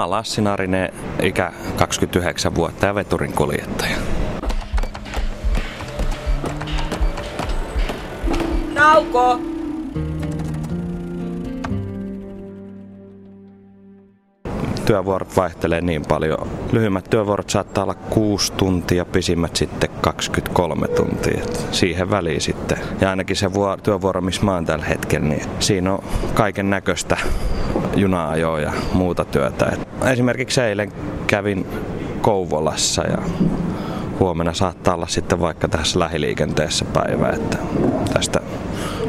Oon Lassi Narinen, ikä 29 vuotta ja veturin kuljettaja. Nauko! työvuorot vaihtelee niin paljon. Lyhyimmät työvuorot saattaa olla 6 tuntia, pisimmät sitten 23 tuntia. Et siihen väliin sitten. Ja ainakin se vuor- työvuoro, missä mä oon tällä hetkellä, niin siinä on kaiken näköistä juna ja muuta työtä. Et esimerkiksi eilen kävin Kouvolassa ja huomenna saattaa olla sitten vaikka tässä lähiliikenteessä päivä, että tästä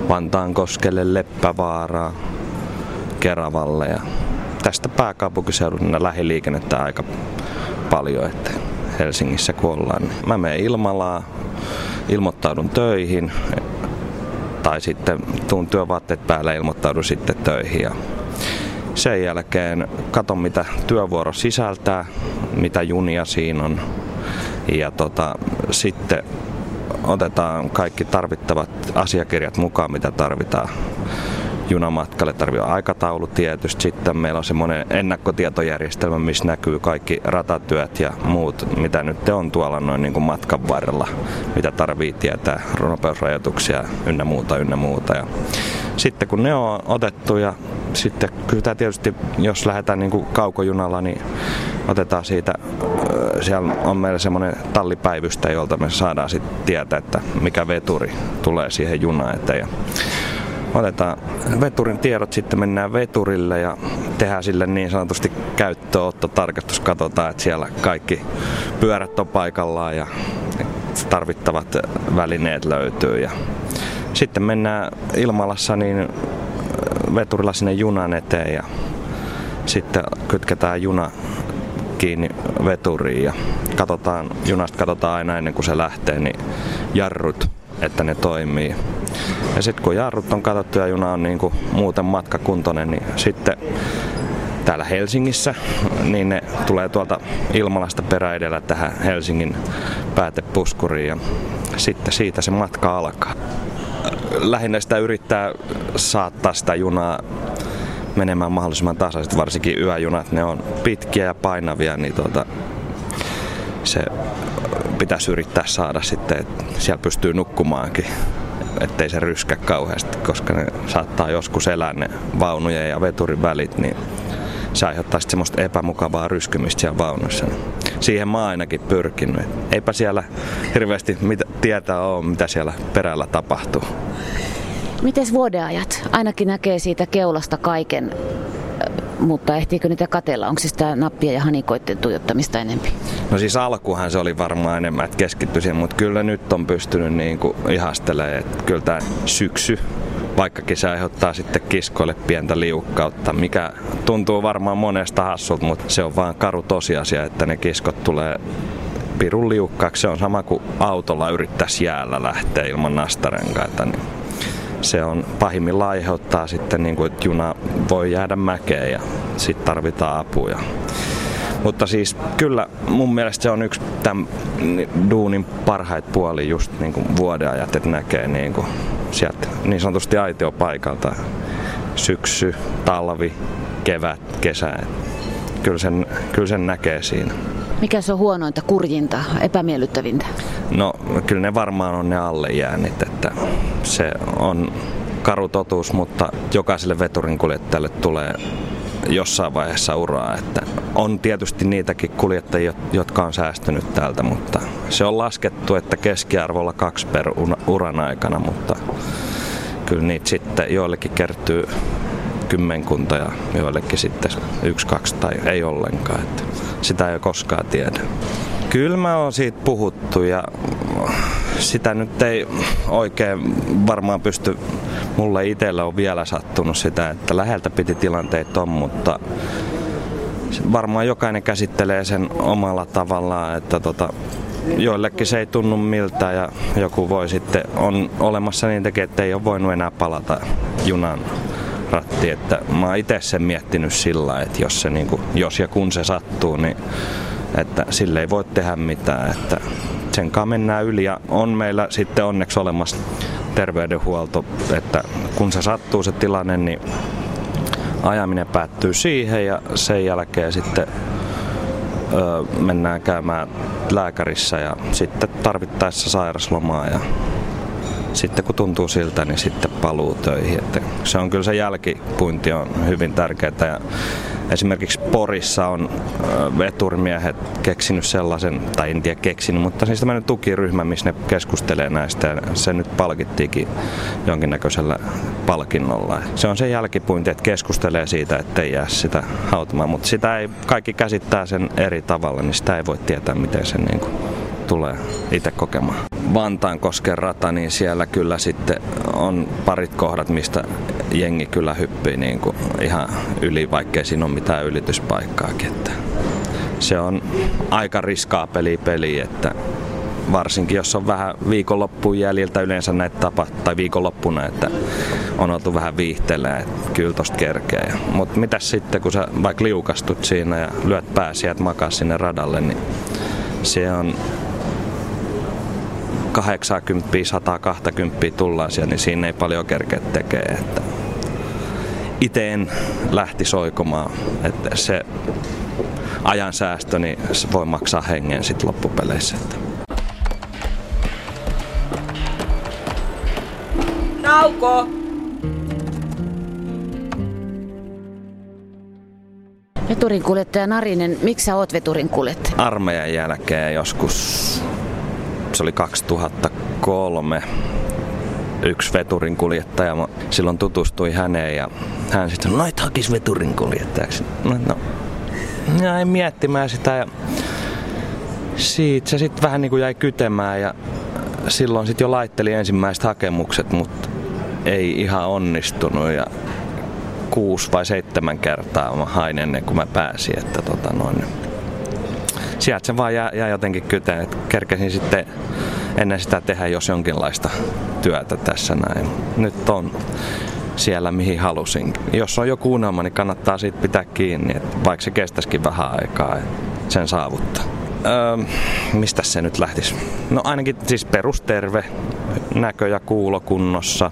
Vantaankoskelle, Leppävaaraa, Keravalle ja tästä pääkaupunkiseudun lähiliikennettä aika paljon, että Helsingissä kun ollaan. Niin mä menen Ilmalaa, ilmoittaudun töihin tai sitten tuun työvaatteet päällä ilmoittaudun sitten töihin ja sen jälkeen katon mitä työvuoro sisältää, mitä junia siinä on ja tota, sitten otetaan kaikki tarvittavat asiakirjat mukaan, mitä tarvitaan junamatkalle tarvii aikataulu tietysti. Sitten meillä on semmoinen ennakkotietojärjestelmä, missä näkyy kaikki ratatyöt ja muut, mitä nyt on tuolla noin niin kuin matkan varrella, mitä tarvii tietää, nopeusrajoituksia ynnä muuta, ynnä muuta. Ja sitten kun ne on otettu ja sitten kyllä tietysti, jos lähdetään niin kuin kaukojunalla, niin otetaan siitä, siellä on meillä semmoinen tallipäivystä, jolta me saadaan sitten tietää, että mikä veturi tulee siihen junaan eteen. Ja otetaan veturin tiedot, sitten mennään veturille ja tehdään sille niin sanotusti käyttöottotarkastus. Katsotaan, että siellä kaikki pyörät on paikallaan ja tarvittavat välineet löytyy. Ja sitten mennään Ilmalassa niin veturilla sinne junan eteen ja sitten kytketään juna kiinni veturiin ja katsotaan, junasta katsotaan aina ennen kuin se lähtee, niin jarrut, että ne toimii. Ja sitten kun jarrut on katsottu ja juna on niin kuin muuten matkakuntoinen, niin sitten täällä Helsingissä, niin ne tulee tuolta Ilmalasta peräidellä tähän Helsingin päätepuskuriin ja sitten siitä se matka alkaa. Lähinnä sitä yrittää saattaa sitä junaa menemään mahdollisimman tasaisesti, varsinkin yöjunat, ne on pitkiä ja painavia, niin tuota, se pitäisi yrittää saada sitten, että siellä pystyy nukkumaankin ettei se ryskä kauheasti, koska ne saattaa joskus elää ne vaunujen ja veturin välit, niin se aiheuttaa sitten semmoista epämukavaa ryskymistä siellä vaunussa. Siihen mä ainakin pyrkinyt. Eipä siellä hirveästi mitä tietää ole, mitä siellä perällä tapahtuu. Miten vuodeajat? Ainakin näkee siitä keulasta kaiken mutta ehtiikö niitä katella? Onko se sitä nappia ja hanikoiden tuijottamista enempi? No siis alkuhan se oli varmaan enemmän, että keskittyi siihen, mutta kyllä nyt on pystynyt niin kuin ihastelemaan, että kyllä tämä syksy vaikkakin se aiheuttaa sitten kiskoille pientä liukkautta, mikä tuntuu varmaan monesta hassulta, mutta se on vaan karu tosiasia, että ne kiskot tulee pirun liukkaaksi. Se on sama kuin autolla yrittäisi jäällä lähteä ilman nastarenkaita. Niin se on pahimmillaan aiheuttaa sitten, niin kuin, että juna voi jäädä mäkeen ja sitten tarvitaan apuja. Mutta siis kyllä mun mielestä se on yksi tämän duunin parhaita puoli just niin kuin vuodeajat, että näkee niin kuin sieltä niin sanotusti aitiopaikalta syksy, talvi, kevät, kesä. Kyllä sen, kyllä sen näkee siinä. Mikä se on huonointa, kurjinta, epämiellyttävintä? No kyllä ne varmaan on ne allejäännit, että se on karu totuus, mutta jokaiselle veturin kuljettajalle tulee jossain vaiheessa uraa. Että on tietysti niitäkin kuljettajia, jotka on säästynyt täältä, mutta se on laskettu, että keskiarvolla kaksi per uran aikana, mutta kyllä niitä sitten joillekin kertyy kymmenkunta ja joillekin sitten yksi, kaksi tai ei ollenkaan. Että sitä ei koskaan tiedä. Kyllä mä oon siitä puhuttu ja sitä nyt ei oikein varmaan pysty, mulle itselle on vielä sattunut sitä, että läheltä piti tilanteet on, mutta varmaan jokainen käsittelee sen omalla tavallaan, että tota, joillekin se ei tunnu miltä ja joku voi sitten, on olemassa niitäkin, että ei ole voinut enää palata junan ratti, että mä oon itse sen miettinyt sillä että jos, se niin kuin, jos ja kun se sattuu, niin että sille ei voi tehdä mitään, että sen kanssa mennään yli. Ja on meillä sitten onneksi olemassa terveydenhuolto, että kun se sattuu se tilanne, niin ajaminen päättyy siihen ja sen jälkeen sitten mennään käymään lääkärissä ja sitten tarvittaessa sairaslomaa ja sitten kun tuntuu siltä, niin sitten paluu töihin. Että se on kyllä se jälkipuinti on hyvin tärkeää ja Esimerkiksi Porissa on veturimiehet keksinyt sellaisen, tai en tiedä keksinyt, mutta siis tämmöinen tukiryhmä, missä ne keskustelee näistä ja se nyt palkittiinkin jonkinnäköisellä palkinnolla. Se on se jälkipuinti, että keskustelee siitä, ettei jää sitä hautamaan, mutta sitä ei, kaikki käsittää sen eri tavalla, niin sitä ei voi tietää, miten se niin kuin tulee itse kokemaan. Vantaankosken rata, niin siellä kyllä sitten on parit kohdat, mistä jengi kyllä hyppii niin kuin ihan yli, vaikkei siinä ole mitään ylityspaikkaakin. Että se on aika riskaa peli peli, että varsinkin jos on vähän viikonloppuun jäljiltä yleensä näitä tapa, tai viikonloppuna, että on oltu vähän viihteellä, että kyllä tosta kerkeä. Mutta mitäs sitten, kun sä vaikka liukastut siinä ja lyöt pääsiä, että makaa sinne radalle, niin se on 80, 120 tullaisia, niin siinä ei paljon kerkeä tekee. Että itse en lähti soikomaan, että se ajan säästö, niin se voi maksaa hengen sitten loppupeleissä. Nauko! Veturin kuljettaja Narinen, miksi sä oot veturin kuljettaja? Armeijan jälkeen joskus se oli 2003 yksi veturin kuljettaja. silloin tutustui häneen ja hän sitten sanoi, no et hakis veturin kuljettajaksi. No, no, jäin miettimään sitä ja siitä se sitten vähän niin kuin jäi kytemään ja silloin sitten jo laitteli ensimmäiset hakemukset, mutta ei ihan onnistunut ja kuusi vai seitsemän kertaa mä hain ennen kuin mä pääsin, että tota noin, sieltä se vaan jää, jää jotenkin kyteen, että kerkesin sitten ennen sitä tehdä jos jonkinlaista työtä tässä näin. Nyt on siellä mihin halusin. Jos on joku unelma, niin kannattaa siitä pitää kiinni, että vaikka se kestäisikin vähän aikaa, sen saavuttaa. Öö, mistä se nyt lähtisi? No ainakin siis perusterve, näkö- ja kuulo kunnossa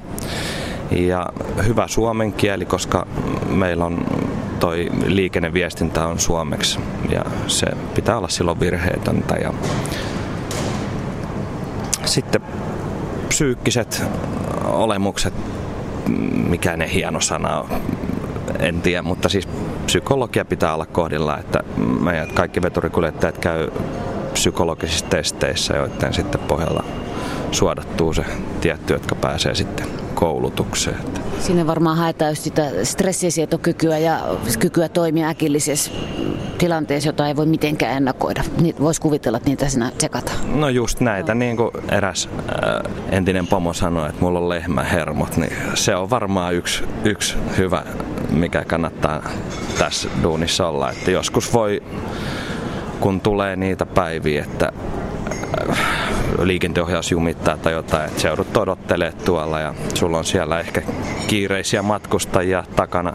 ja hyvä suomen kieli, koska meillä on toi liikenneviestintä on suomeksi ja se pitää olla silloin virheetöntä. Ja sitten psyykkiset olemukset, mikä ne hieno sana on, en tiedä, mutta siis psykologia pitää olla kohdilla, että meidän kaikki veturikuljettajat käy psykologisissa testeissä, joiden sitten pohjalla suodattuu se tietty, jotka pääsee sitten koulutukseen. Sinne varmaan haetaan just sitä stressisietokykyä ja kykyä toimia äkillisessä tilanteessa, jota ei voi mitenkään ennakoida. Niin Voisi kuvitella, että niitä sinä tsekataan. No just näitä, no. niin kuin eräs äh, entinen pomo sanoi, että mulla on lehmähermot, niin se on varmaan yksi, yksi hyvä, mikä kannattaa tässä duunissa olla. Että joskus voi, kun tulee niitä päiviä, että liikenteenohjaus jumittaa tai jotain, että seudut odottelee tuolla ja sulla on siellä ehkä kiireisiä matkustajia takana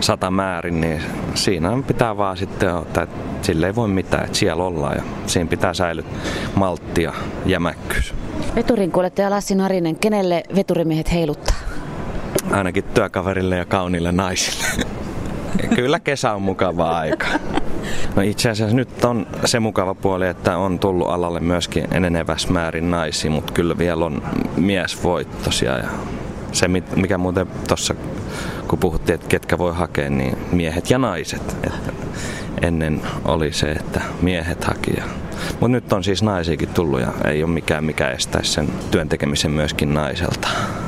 sata määrin, niin siinä pitää vaan sitten ottaa, että sille ei voi mitään, että siellä ollaan ja siinä pitää säilyä malttia jämäkkyys. Veturin kuljettaja Lassi Narinen, kenelle veturimiehet heiluttaa? Ainakin työkaverille ja kaunille naisille. Kyllä kesä on mukava aika. No itse asiassa nyt on se mukava puoli, että on tullut alalle myöskin eneneväs määrin naisia, mutta kyllä vielä on miesvoittosia. Ja se, mikä muuten tuossa, kun puhuttiin, että ketkä voi hakea, niin miehet ja naiset. Että ennen oli se, että miehet haki. Mutta nyt on siis naisiakin tullut ja ei ole mikään, mikä estäisi sen työntekemisen myöskin naiselta.